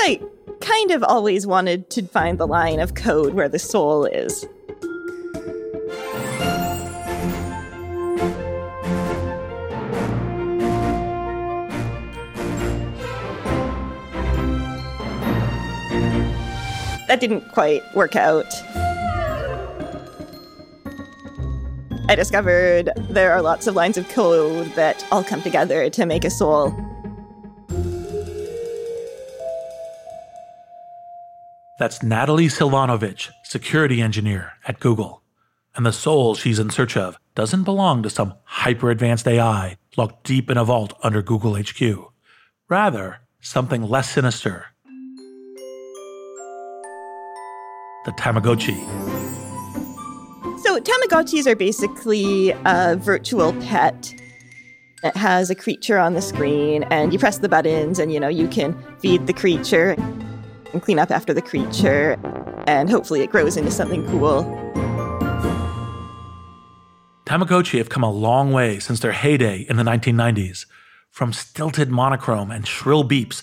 I kind of always wanted to find the line of code where the soul is. That didn't quite work out. I discovered there are lots of lines of code that all come together to make a soul. That's Natalie Silvanovich, security engineer at Google. And the soul she's in search of doesn't belong to some hyper advanced AI locked deep in a vault under Google HQ. Rather, something less sinister the Tamagotchi. So, Tamagotchis are basically a virtual pet. It has a creature on the screen, and you press the buttons, and you know, you can feed the creature and clean up after the creature, and hopefully it grows into something cool. Tamagotchi have come a long way since their heyday in the 1990s, from stilted monochrome and shrill beeps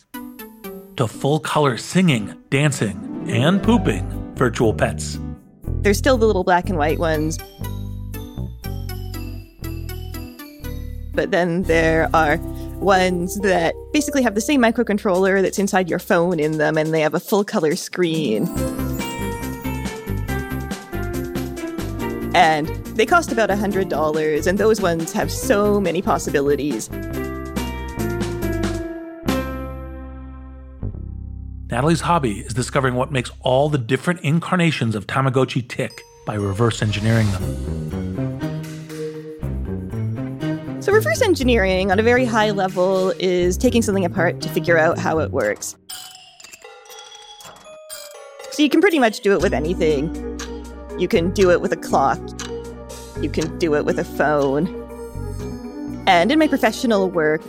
to full color singing, dancing, and pooping virtual pets. There's still the little black and white ones. But then there are ones that basically have the same microcontroller that's inside your phone in them, and they have a full color screen. And they cost about $100, and those ones have so many possibilities. Natalie's hobby is discovering what makes all the different incarnations of Tamagotchi tick by reverse engineering them. Reverse engineering on a very high level is taking something apart to figure out how it works. So, you can pretty much do it with anything. You can do it with a clock, you can do it with a phone. And in my professional work,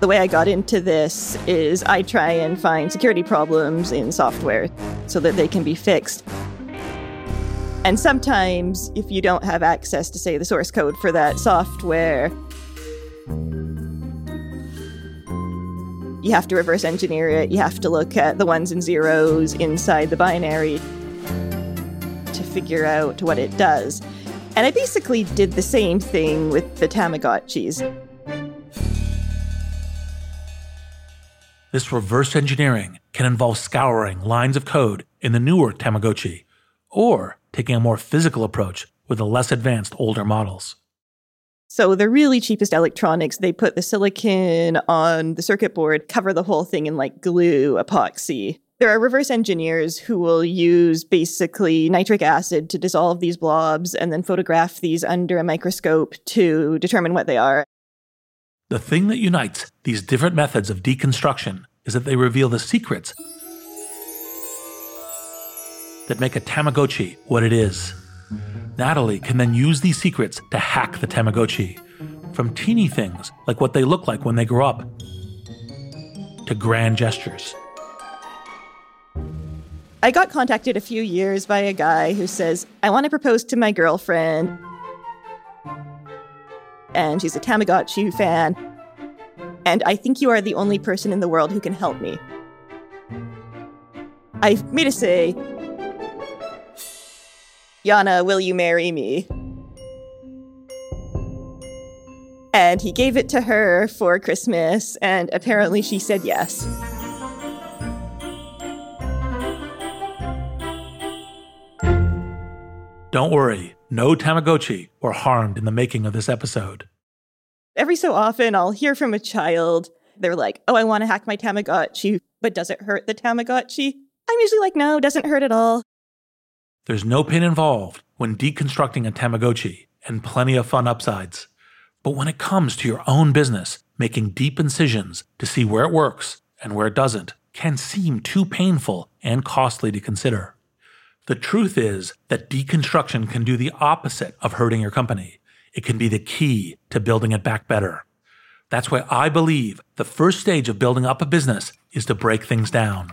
the way I got into this is I try and find security problems in software so that they can be fixed. And sometimes, if you don't have access to, say, the source code for that software, you have to reverse engineer it. You have to look at the ones and zeros inside the binary to figure out what it does. And I basically did the same thing with the Tamagotchis. This reverse engineering can involve scouring lines of code in the newer Tamagotchi, or taking a more physical approach with the less advanced older models. So, the really cheapest electronics, they put the silicon on the circuit board, cover the whole thing in like glue, epoxy. There are reverse engineers who will use basically nitric acid to dissolve these blobs and then photograph these under a microscope to determine what they are. The thing that unites these different methods of deconstruction is that they reveal the secrets that make a Tamagotchi what it is. Natalie can then use these secrets to hack the Tamagotchi, from teeny things like what they look like when they grow up, to grand gestures. I got contacted a few years by a guy who says, I want to propose to my girlfriend and she's a Tamagotchi fan. And I think you are the only person in the world who can help me. I made a say, Yana, will you marry me? And he gave it to her for Christmas, and apparently she said yes. Don't worry, no Tamagotchi were harmed in the making of this episode. Every so often, I'll hear from a child. They're like, oh, I want to hack my Tamagotchi, but does it hurt the Tamagotchi? I'm usually like, no, doesn't hurt at all. There's no pain involved when deconstructing a Tamagotchi and plenty of fun upsides. But when it comes to your own business, making deep incisions to see where it works and where it doesn't can seem too painful and costly to consider. The truth is that deconstruction can do the opposite of hurting your company. It can be the key to building it back better. That's why I believe the first stage of building up a business is to break things down.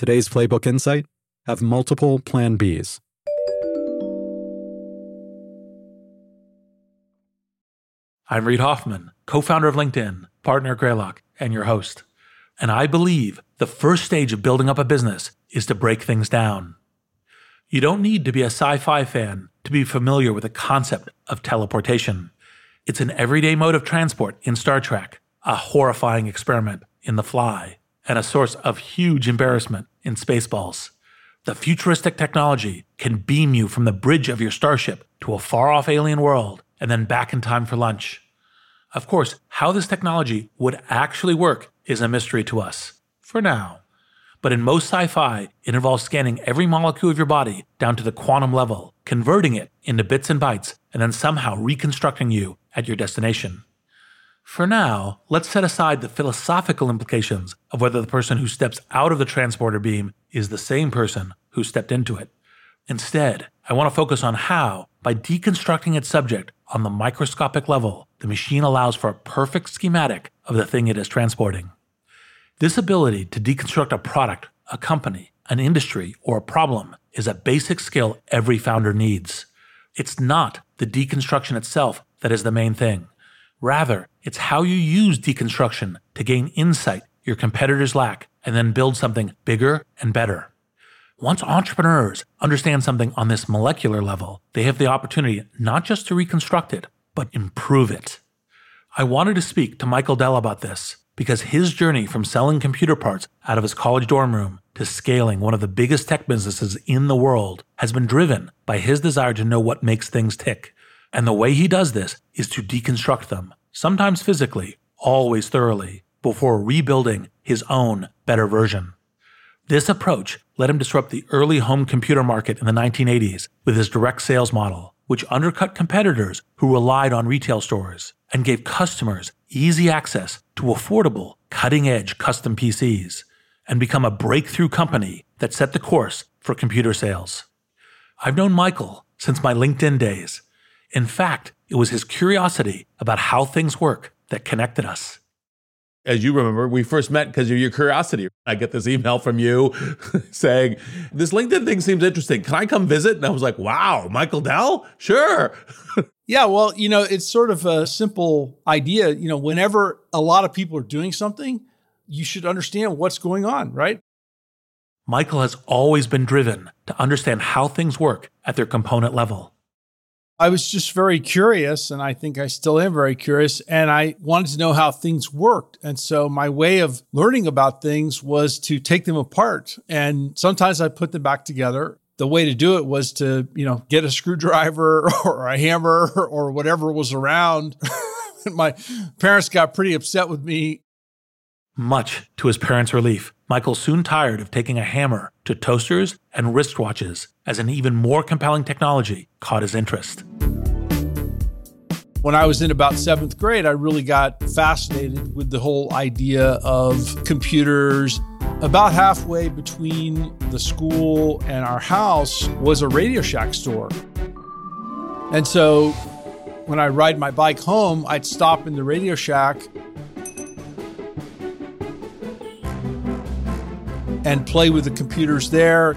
Today's Playbook Insight have multiple Plan Bs. I'm Reid Hoffman, co founder of LinkedIn, partner at Greylock, and your host. And I believe the first stage of building up a business is to break things down. You don't need to be a sci fi fan to be familiar with the concept of teleportation. It's an everyday mode of transport in Star Trek, a horrifying experiment in The Fly, and a source of huge embarrassment in Spaceballs. The futuristic technology can beam you from the bridge of your starship to a far off alien world and then back in time for lunch. Of course, how this technology would actually work is a mystery to us, for now. But in most sci fi, it involves scanning every molecule of your body down to the quantum level, converting it into bits and bytes, and then somehow reconstructing you at your destination. For now, let's set aside the philosophical implications of whether the person who steps out of the transporter beam is the same person who stepped into it. Instead, I want to focus on how, by deconstructing its subject on the microscopic level, the machine allows for a perfect schematic of the thing it is transporting. This ability to deconstruct a product, a company, an industry, or a problem is a basic skill every founder needs. It's not the deconstruction itself that is the main thing. Rather, it's how you use deconstruction to gain insight your competitors lack and then build something bigger and better. Once entrepreneurs understand something on this molecular level, they have the opportunity not just to reconstruct it, but improve it. I wanted to speak to Michael Dell about this because his journey from selling computer parts out of his college dorm room to scaling one of the biggest tech businesses in the world has been driven by his desire to know what makes things tick. And the way he does this is to deconstruct them, sometimes physically, always thoroughly, before rebuilding his own better version. This approach let him disrupt the early home computer market in the 1980s with his direct sales model, which undercut competitors who relied on retail stores and gave customers easy access to affordable, cutting edge custom PCs, and become a breakthrough company that set the course for computer sales. I've known Michael since my LinkedIn days. In fact, it was his curiosity about how things work that connected us. As you remember, we first met because of your curiosity. I get this email from you saying, This LinkedIn thing seems interesting. Can I come visit? And I was like, Wow, Michael Dell? Sure. Yeah, well, you know, it's sort of a simple idea. You know, whenever a lot of people are doing something, you should understand what's going on, right? Michael has always been driven to understand how things work at their component level. I was just very curious, and I think I still am very curious, and I wanted to know how things worked. And so my way of learning about things was to take them apart. And sometimes I put them back together. The way to do it was to, you know, get a screwdriver or a hammer or whatever was around. my parents got pretty upset with me much to his parents' relief, Michael soon tired of taking a hammer to toasters and wristwatches as an even more compelling technology caught his interest. When I was in about seventh grade, I really got fascinated with the whole idea of computers. About halfway between the school and our house was a Radio Shack store. And so when I ride my bike home, I'd stop in the Radio Shack and play with the computers there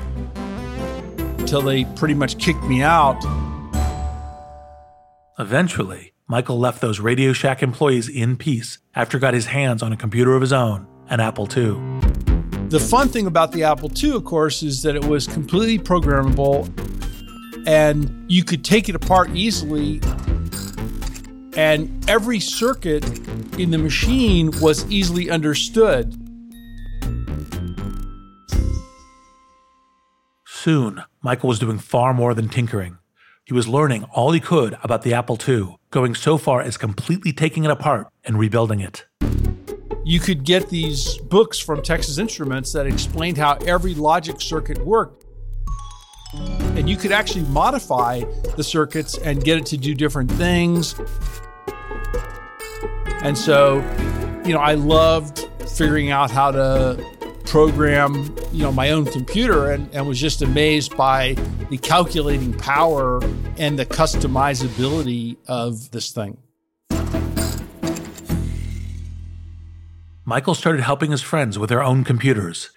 until they pretty much kicked me out. Eventually, Michael left those Radio Shack employees in peace after got his hands on a computer of his own, an Apple II. The fun thing about the Apple II, of course, is that it was completely programmable and you could take it apart easily. And every circuit in the machine was easily understood. Soon, Michael was doing far more than tinkering. He was learning all he could about the Apple II, going so far as completely taking it apart and rebuilding it. You could get these books from Texas Instruments that explained how every logic circuit worked. And you could actually modify the circuits and get it to do different things. And so, you know, I loved figuring out how to program, you know, my own computer and, and was just amazed by the calculating power and the customizability of this thing. Michael started helping his friends with their own computers.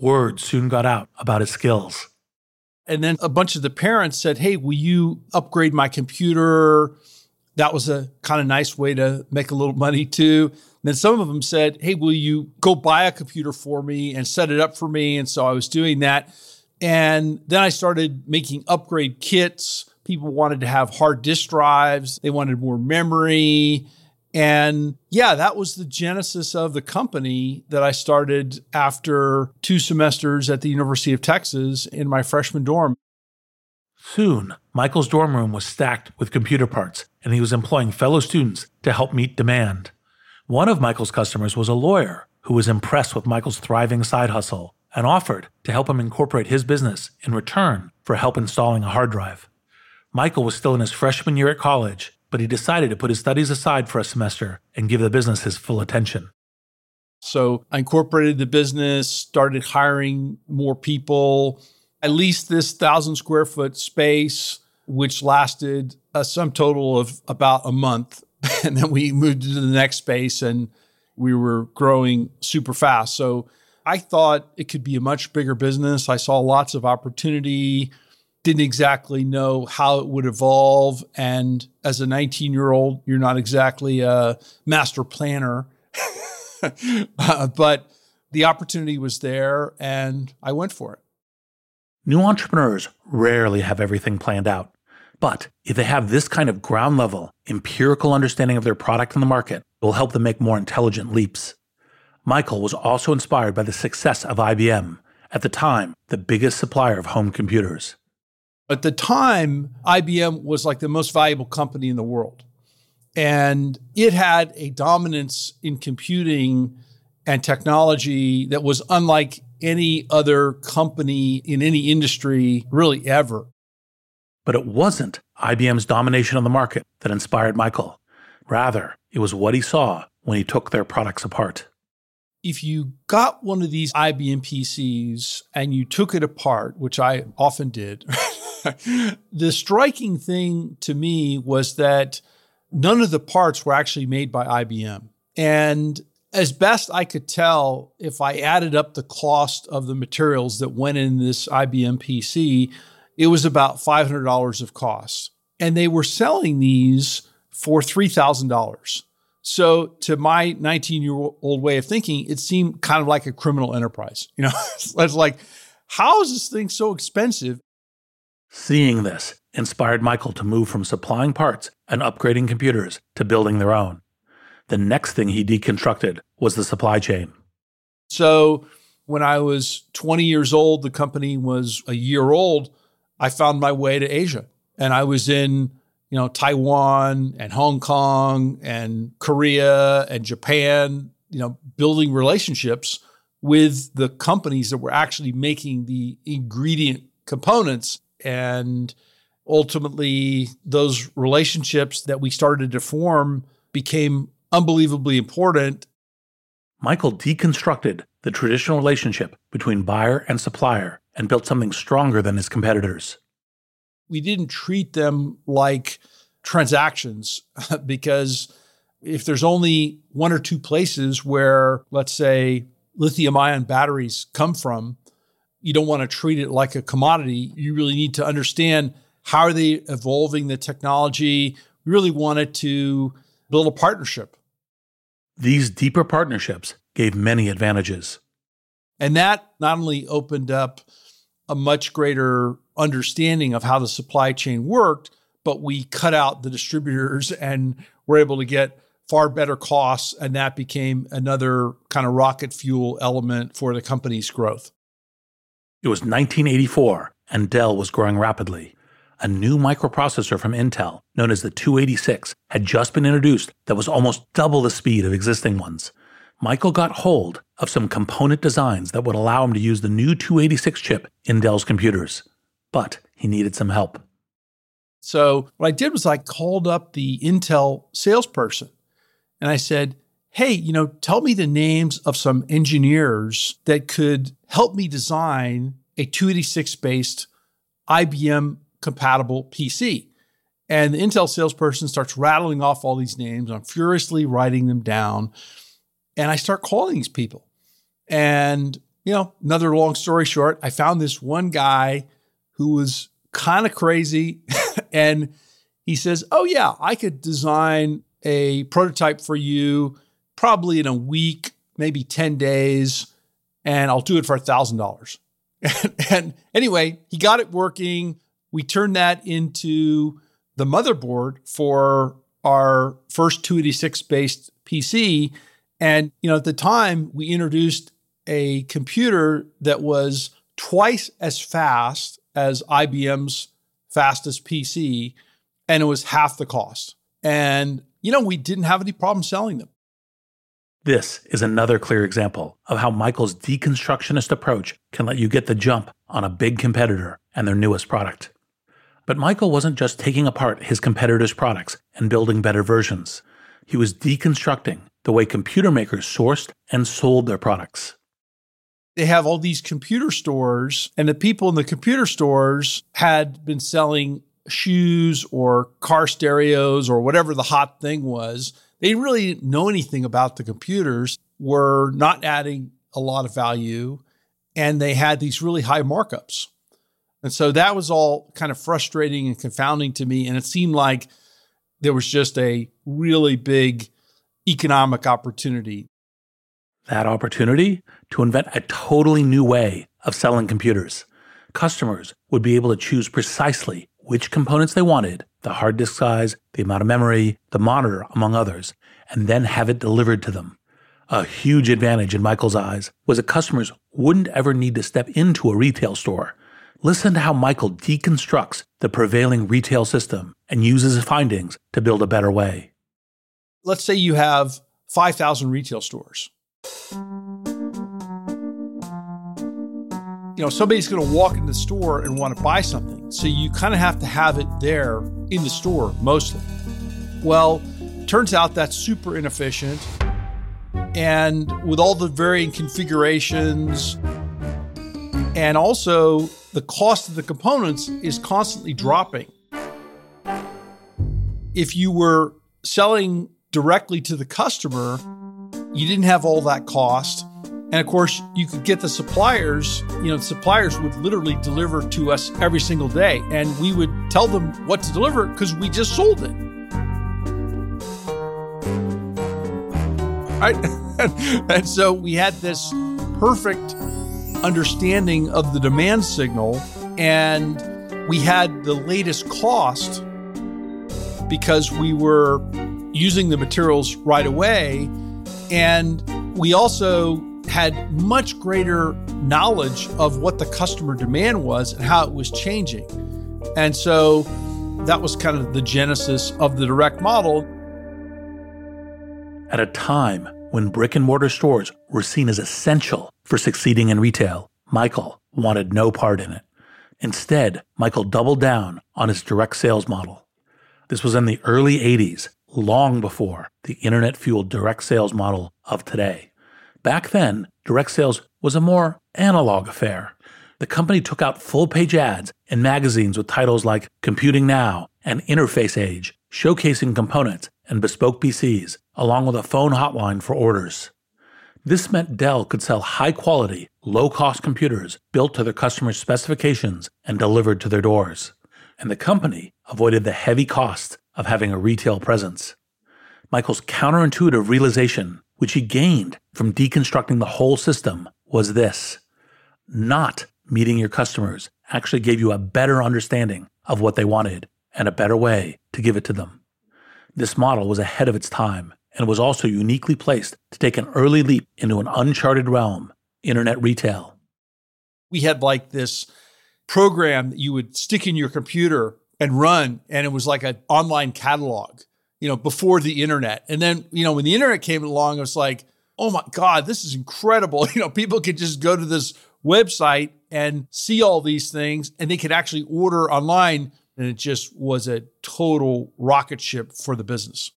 Word soon got out about his skills. And then a bunch of the parents said, Hey, will you upgrade my computer? That was a kind of nice way to make a little money too then some of them said, Hey, will you go buy a computer for me and set it up for me? And so I was doing that. And then I started making upgrade kits. People wanted to have hard disk drives, they wanted more memory. And yeah, that was the genesis of the company that I started after two semesters at the University of Texas in my freshman dorm. Soon, Michael's dorm room was stacked with computer parts, and he was employing fellow students to help meet demand. One of Michael's customers was a lawyer who was impressed with Michael's thriving side hustle and offered to help him incorporate his business in return for help installing a hard drive. Michael was still in his freshman year at college, but he decided to put his studies aside for a semester and give the business his full attention. So I incorporated the business, started hiring more people. I leased this thousand square foot space, which lasted a sum total of about a month. and then we moved to the next space and we were growing super fast. So I thought it could be a much bigger business. I saw lots of opportunity, didn't exactly know how it would evolve. And as a 19 year old, you're not exactly a master planner. uh, but the opportunity was there and I went for it. New entrepreneurs rarely have everything planned out. But if they have this kind of ground level, empirical understanding of their product and the market, it will help them make more intelligent leaps. Michael was also inspired by the success of IBM, at the time, the biggest supplier of home computers. At the time, IBM was like the most valuable company in the world. And it had a dominance in computing and technology that was unlike any other company in any industry really ever. But it wasn't IBM's domination of the market that inspired Michael. Rather, it was what he saw when he took their products apart. If you got one of these IBM PCs and you took it apart, which I often did, the striking thing to me was that none of the parts were actually made by IBM. And as best I could tell, if I added up the cost of the materials that went in this IBM PC, it was about $500 of cost. And they were selling these for $3,000. So, to my 19 year old way of thinking, it seemed kind of like a criminal enterprise. You know, it's like, how is this thing so expensive? Seeing this inspired Michael to move from supplying parts and upgrading computers to building their own. The next thing he deconstructed was the supply chain. So, when I was 20 years old, the company was a year old, I found my way to Asia. And I was in, you know, Taiwan and Hong Kong and Korea and Japan, you know, building relationships with the companies that were actually making the ingredient components and ultimately those relationships that we started to form became unbelievably important. Michael deconstructed the traditional relationship between buyer and supplier and built something stronger than his competitors. We didn't treat them like transactions because if there's only one or two places where, let's say, lithium ion batteries come from, you don't want to treat it like a commodity. You really need to understand how are they evolving the technology. We really wanted to build a partnership. These deeper partnerships gave many advantages. And that not only opened up a much greater understanding of how the supply chain worked, but we cut out the distributors and were able to get far better costs. And that became another kind of rocket fuel element for the company's growth. It was 1984, and Dell was growing rapidly. A new microprocessor from Intel, known as the 286, had just been introduced that was almost double the speed of existing ones. Michael got hold of some component designs that would allow him to use the new 286 chip in Dell's computers. But he needed some help. So, what I did was I called up the Intel salesperson and I said, Hey, you know, tell me the names of some engineers that could help me design a 286 based IBM compatible PC. And the Intel salesperson starts rattling off all these names. I'm furiously writing them down. And I start calling these people. And, you know, another long story short, I found this one guy who was kind of crazy. and he says, Oh, yeah, I could design a prototype for you probably in a week, maybe 10 days, and I'll do it for $1,000. and anyway, he got it working. We turned that into the motherboard for our first 286 based PC. And, you know, at the time, we introduced a computer that was twice as fast as IBM's fastest PC, and it was half the cost. And, you know, we didn't have any problem selling them. This is another clear example of how Michael's deconstructionist approach can let you get the jump on a big competitor and their newest product. But Michael wasn't just taking apart his competitors' products and building better versions. He was deconstructing the way computer makers sourced and sold their products. They have all these computer stores, and the people in the computer stores had been selling shoes or car stereos or whatever the hot thing was they really didn't know anything about the computers, were not adding a lot of value, and they had these really high markups. And so that was all kind of frustrating and confounding to me. And it seemed like there was just a really big economic opportunity. That opportunity to invent a totally new way of selling computers. Customers would be able to choose precisely which components they wanted, the hard disk size, the amount of memory, the monitor, among others, and then have it delivered to them. A huge advantage in Michael's eyes was that customers wouldn't ever need to step into a retail store. Listen to how Michael deconstructs the prevailing retail system and uses his findings to build a better way. Let's say you have 5,000 retail stores. you know, somebody's going to walk into the store and want to buy something. So you kind of have to have it there in the store mostly. Well, turns out that's super inefficient. And with all the varying configurations, and also the cost of the components is constantly dropping. If you were selling directly to the customer, you didn't have all that cost And of course, you could get the suppliers, you know, suppliers would literally deliver to us every single day. And we would tell them what to deliver because we just sold it. Right? and so we had this perfect understanding of the demand signal. And we had the latest cost because we were using the materials right away. And we also had much greater knowledge of what the customer demand was and how it was changing. And so that was kind of the genesis of the direct model. At a time when brick and mortar stores were seen as essential for succeeding in retail, Michael wanted no part in it. Instead, Michael doubled down on his direct sales model. This was in the early 80s, long before the internet fueled direct sales model of today. Back then, direct sales was a more analog affair. The company took out full page ads in magazines with titles like Computing Now and Interface Age, showcasing components and bespoke PCs, along with a phone hotline for orders. This meant Dell could sell high quality, low cost computers built to their customers' specifications and delivered to their doors. And the company avoided the heavy costs of having a retail presence. Michael's counterintuitive realization which he gained from deconstructing the whole system, was this not meeting your customers actually gave you a better understanding of what they wanted and a better way to give it to them. This model was ahead of its time and was also uniquely placed to take an early leap into an uncharted realm internet retail. We had like this program that you would stick in your computer and run, and it was like an online catalog you know, before the internet. And then, you know, when the internet came along, it was like, oh my God, this is incredible. You know, people could just go to this website and see all these things and they could actually order online. And it just was a total rocket ship for the business.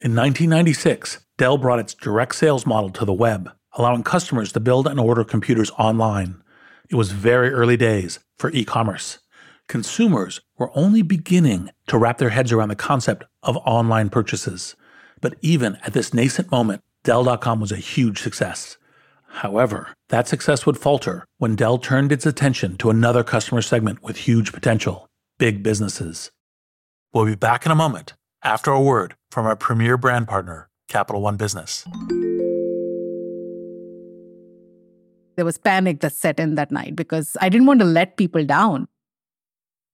In 1996, Dell brought its direct sales model to the web, allowing customers to build and order computers online. It was very early days for e commerce consumers were only beginning to wrap their heads around the concept of online purchases. But even at this nascent moment, Dell.com was a huge success. However, that success would falter when Dell turned its attention to another customer segment with huge potential big businesses. We'll be back in a moment after a word from our premier brand partner, Capital One Business. There was panic that set in that night because I didn't want to let people down.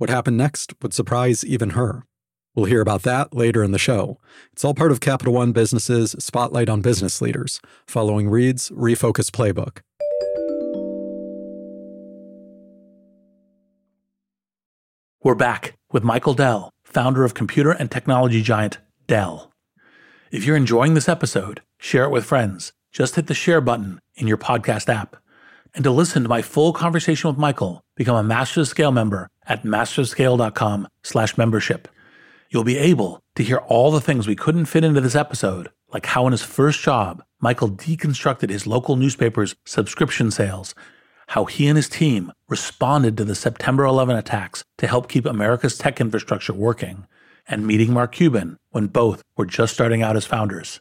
What happened next would surprise even her. We'll hear about that later in the show. It's all part of Capital One Business's Spotlight on Business Leaders, following Reid's Refocus Playbook. We're back with Michael Dell, founder of computer and technology giant Dell. If you're enjoying this episode, share it with friends. Just hit the share button in your podcast app. And to listen to my full conversation with Michael, become a Masters Scale member at masterscale.com slash membership. You'll be able to hear all the things we couldn't fit into this episode, like how in his first job, Michael deconstructed his local newspaper's subscription sales, how he and his team responded to the September 11 attacks to help keep America's tech infrastructure working, and meeting Mark Cuban when both were just starting out as founders.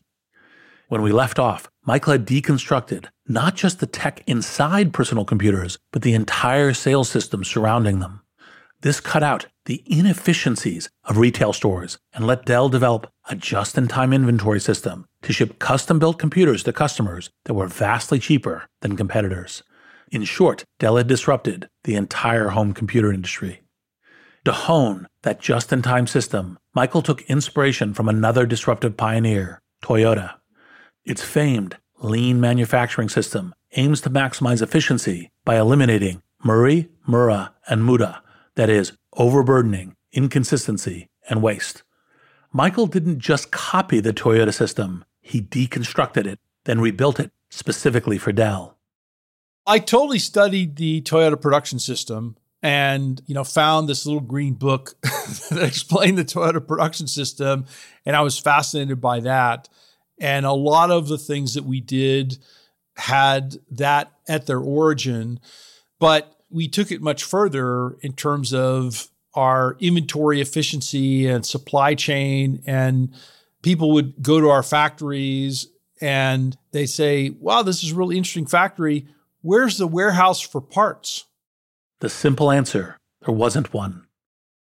When we left off, Michael had deconstructed not just the tech inside personal computers, but the entire sales system surrounding them. This cut out the inefficiencies of retail stores and let Dell develop a just in time inventory system to ship custom built computers to customers that were vastly cheaper than competitors. In short, Dell had disrupted the entire home computer industry. To hone that just in time system, Michael took inspiration from another disruptive pioneer, Toyota. Its famed lean manufacturing system aims to maximize efficiency by eliminating Muri, Mura, and Muda, that is, overburdening, inconsistency, and waste. Michael didn't just copy the Toyota system, he deconstructed it, then rebuilt it specifically for Dell. I totally studied the Toyota production system and you know found this little green book that explained the Toyota production system and I was fascinated by that and a lot of the things that we did had that at their origin but we took it much further in terms of our inventory efficiency and supply chain and people would go to our factories and they say wow this is a really interesting factory Where's the warehouse for parts? The simple answer there wasn't one.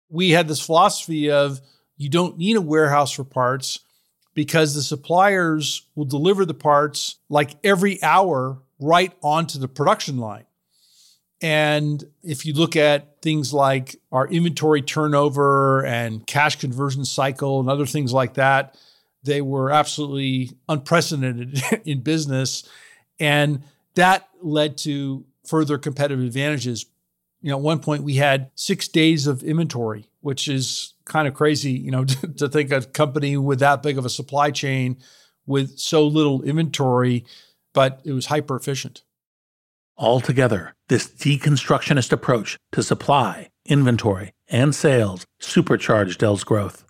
We had this philosophy of you don't need a warehouse for parts because the suppliers will deliver the parts like every hour right onto the production line. And if you look at things like our inventory turnover and cash conversion cycle and other things like that, they were absolutely unprecedented in business. And that led to further competitive advantages. You know, at one point we had six days of inventory, which is kind of crazy, you know, to, to think a company with that big of a supply chain with so little inventory, but it was hyper efficient. Altogether, this deconstructionist approach to supply, inventory, and sales supercharged Dell's growth.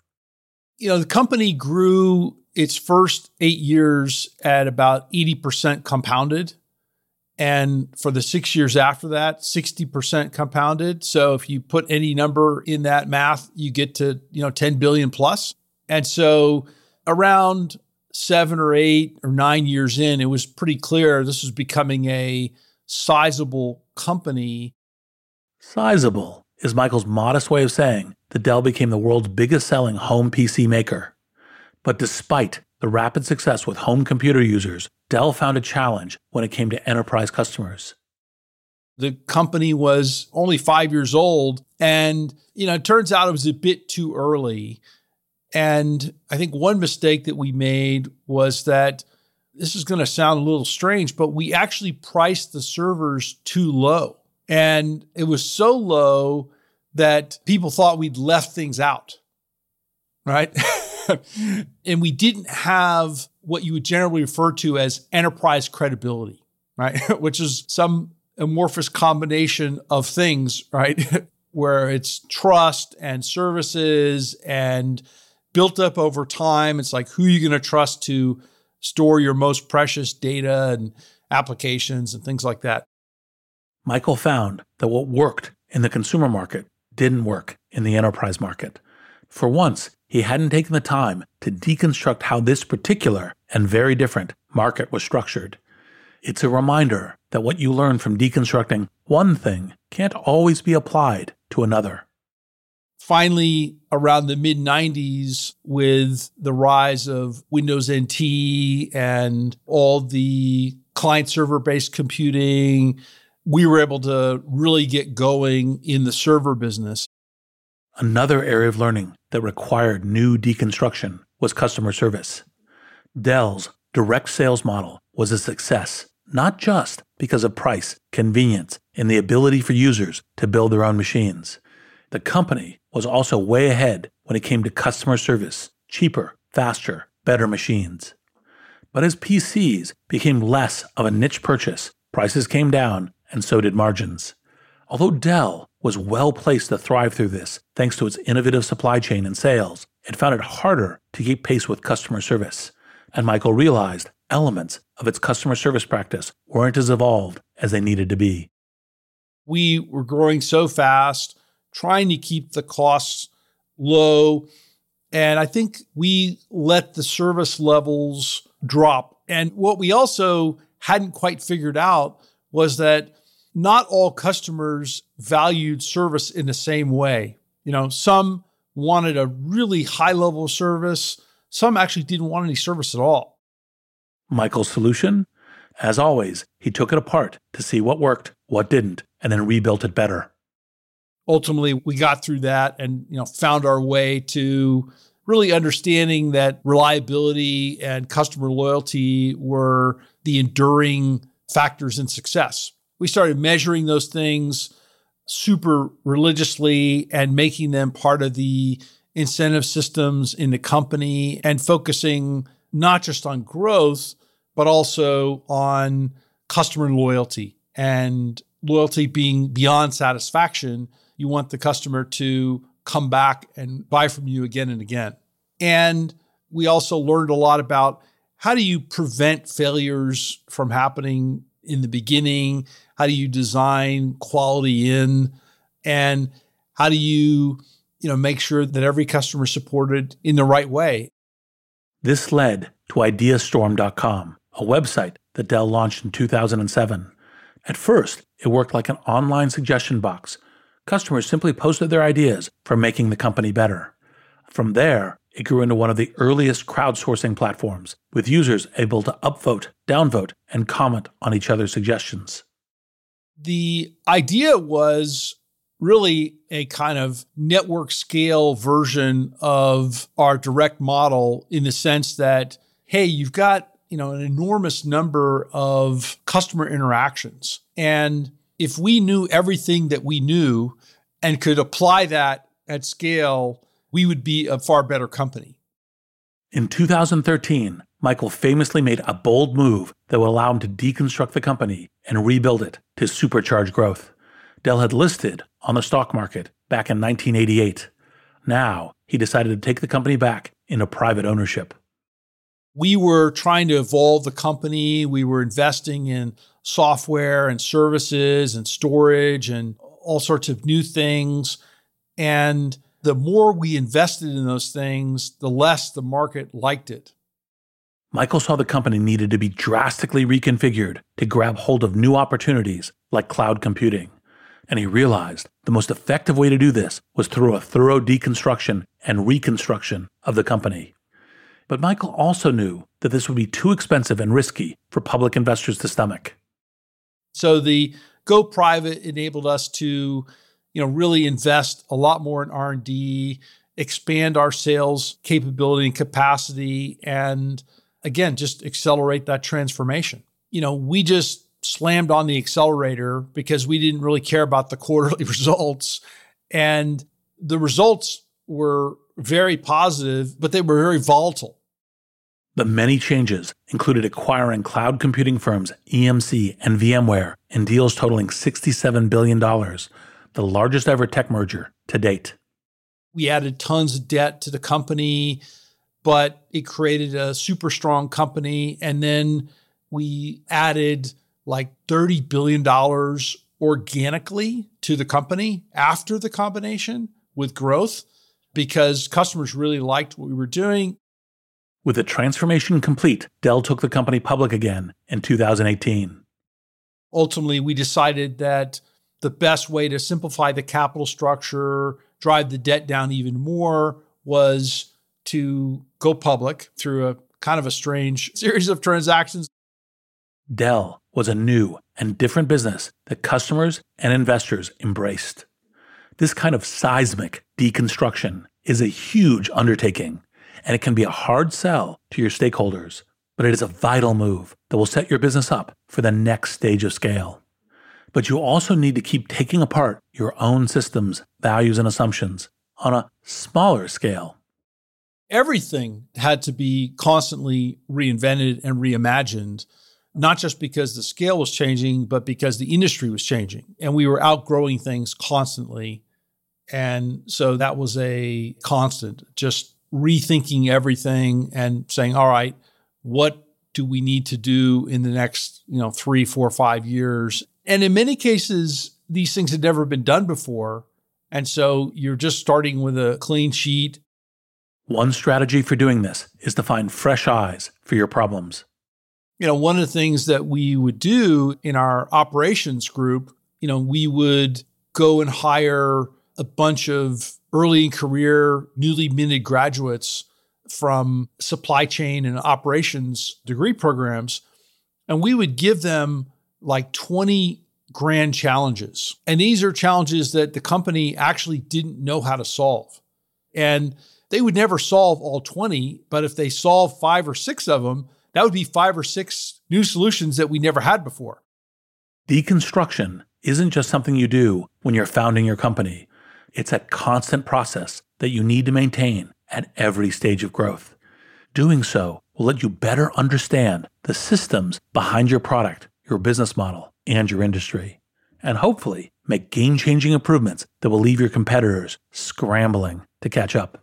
You know, the company grew its first eight years at about 80% compounded and for the six years after that 60% compounded. So if you put any number in that math you get to you know 10 billion plus. And so around seven or eight or nine years in it was pretty clear this was becoming a sizable company. Sizable is michael's modest way of saying that dell became the world's biggest selling home pc maker. But despite the rapid success with home computer users, Dell found a challenge when it came to enterprise customers. The company was only five years old, and you know, it turns out it was a bit too early. And I think one mistake that we made was that this is going to sound a little strange, but we actually priced the servers too low. And it was so low that people thought we'd left things out, right? and we didn't have what you would generally refer to as enterprise credibility, right? Which is some amorphous combination of things, right? Where it's trust and services and built up over time. It's like who are you going to trust to store your most precious data and applications and things like that. Michael found that what worked in the consumer market didn't work in the enterprise market. For once, he hadn't taken the time to deconstruct how this particular and very different market was structured. It's a reminder that what you learn from deconstructing one thing can't always be applied to another. Finally, around the mid 90s, with the rise of Windows NT and all the client server based computing, we were able to really get going in the server business. Another area of learning that required new deconstruction was customer service. Dell's direct sales model was a success, not just because of price, convenience, and the ability for users to build their own machines. The company was also way ahead when it came to customer service, cheaper, faster, better machines. But as PCs became less of a niche purchase, prices came down and so did margins. Although Dell was well placed to thrive through this thanks to its innovative supply chain and sales, it found it harder to keep pace with customer service. And Michael realized elements of its customer service practice weren't as evolved as they needed to be. We were growing so fast, trying to keep the costs low. And I think we let the service levels drop. And what we also hadn't quite figured out was that not all customers valued service in the same way. You know, some wanted a really high level of service, some actually didn't want any service at all. Michael's solution? As always, he took it apart to see what worked, what didn't, and then rebuilt it better. Ultimately, we got through that and you know found our way to really understanding that reliability and customer loyalty were the enduring factors in success. We started measuring those things super religiously and making them part of the incentive systems in the company and focusing not just on growth, but also on customer loyalty and loyalty being beyond satisfaction. You want the customer to come back and buy from you again and again. And we also learned a lot about how do you prevent failures from happening in the beginning? How do you design quality in? And how do you, you know, make sure that every customer is supported in the right way? This led to ideastorm.com, a website that Dell launched in 2007. At first, it worked like an online suggestion box. Customers simply posted their ideas for making the company better. From there, it grew into one of the earliest crowdsourcing platforms, with users able to upvote, downvote, and comment on each other's suggestions. The idea was really a kind of network scale version of our direct model in the sense that, hey, you've got you know an enormous number of customer interactions. And if we knew everything that we knew and could apply that at scale we would be a far better company. In 2013, Michael famously made a bold move that would allow him to deconstruct the company and rebuild it to supercharge growth. Dell had listed on the stock market back in 1988. Now, he decided to take the company back into private ownership. We were trying to evolve the company. We were investing in software and services and storage and all sorts of new things. And the more we invested in those things, the less the market liked it. Michael saw the company needed to be drastically reconfigured to grab hold of new opportunities like cloud computing. And he realized the most effective way to do this was through a thorough deconstruction and reconstruction of the company. But Michael also knew that this would be too expensive and risky for public investors to stomach. So the go private enabled us to you know, really invest a lot more in R&D, expand our sales capability and capacity and again, just accelerate that transformation. You know, we just slammed on the accelerator because we didn't really care about the quarterly results and the results were very positive, but they were very volatile. The many changes included acquiring cloud computing firms EMC and VMware in deals totaling $67 billion the largest ever tech merger to date. We added tons of debt to the company, but it created a super strong company. And then we added like $30 billion organically to the company after the combination with growth because customers really liked what we were doing. With the transformation complete, Dell took the company public again in 2018. Ultimately, we decided that the best way to simplify the capital structure, drive the debt down even more, was to go public through a kind of a strange series of transactions. Dell was a new and different business that customers and investors embraced. This kind of seismic deconstruction is a huge undertaking, and it can be a hard sell to your stakeholders, but it is a vital move that will set your business up for the next stage of scale. But you also need to keep taking apart your own systems, values, and assumptions on a smaller scale. Everything had to be constantly reinvented and reimagined, not just because the scale was changing, but because the industry was changing and we were outgrowing things constantly. And so that was a constant, just rethinking everything and saying, all right, what do we need to do in the next, you know, three, four, five years and in many cases, these things had never been done before. And so you're just starting with a clean sheet. One strategy for doing this is to find fresh eyes for your problems. You know, one of the things that we would do in our operations group, you know, we would go and hire a bunch of early career, newly minted graduates from supply chain and operations degree programs And we would give them like 20 grand challenges. And these are challenges that the company actually didn't know how to solve. And they would never solve all 20, but if they solve five or six of them, that would be five or six new solutions that we never had before. Deconstruction isn't just something you do when you're founding your company. It's a constant process that you need to maintain at every stage of growth. Doing so will let you better understand the systems behind your product, your business model, and your industry, and hopefully make game changing improvements that will leave your competitors scrambling to catch up.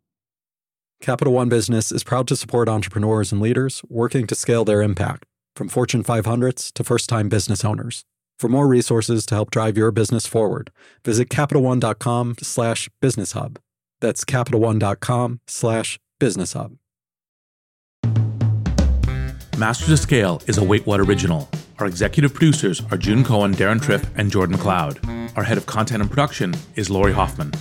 Capital One Business is proud to support entrepreneurs and leaders working to scale their impact, from Fortune 500s to first time business owners. For more resources to help drive your business forward, visit CapitalOne.com slash business hub. That's CapitalOne.com slash business hub. Masters of Scale is a Wait What original. Our executive producers are June Cohen, Deron Triff, and Jordan McLeod. Our head of content and production is Lori Hoffman.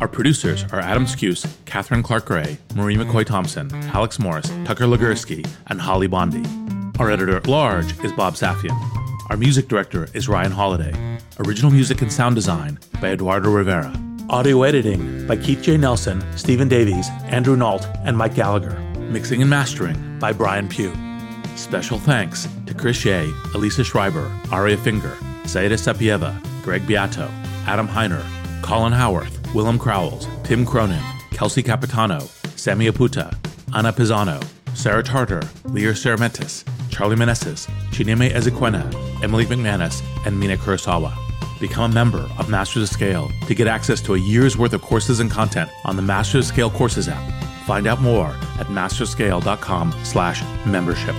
Our producers are Adam Skuse, Catherine Clark Gray, Marie McCoy Thompson, Alex Morris, Tucker Legursky, and Holly Bondi. Our editor at large is Bob Safian. Our music director is Ryan Holladay. Original music and sound design by Eduardo Rivera. Audio editing by Keith J. Nelson, Stephen Davies, Andrew Nault, and Mike Gallagher. Mixing and mastering by Brian Pugh. Special thanks to Chris Shea, Elisa Schreiber, Aria Finger, Saida Sapieva, Greg Beato, Adam Heiner, Colin Howarth, Willem Crowells, Tim Cronin, Kelsey Capitano, Sammy Aputa, Anna Pisano, Sarah Tartar, Lear Ceramentis, Charlie Meneses, Chineme Ezequena, Emily McManus, and Mina Kurosawa. Become a member of Masters of Scale to get access to a year's worth of courses and content on the Masters of Scale Courses app. Find out more at masterscale.com slash membership.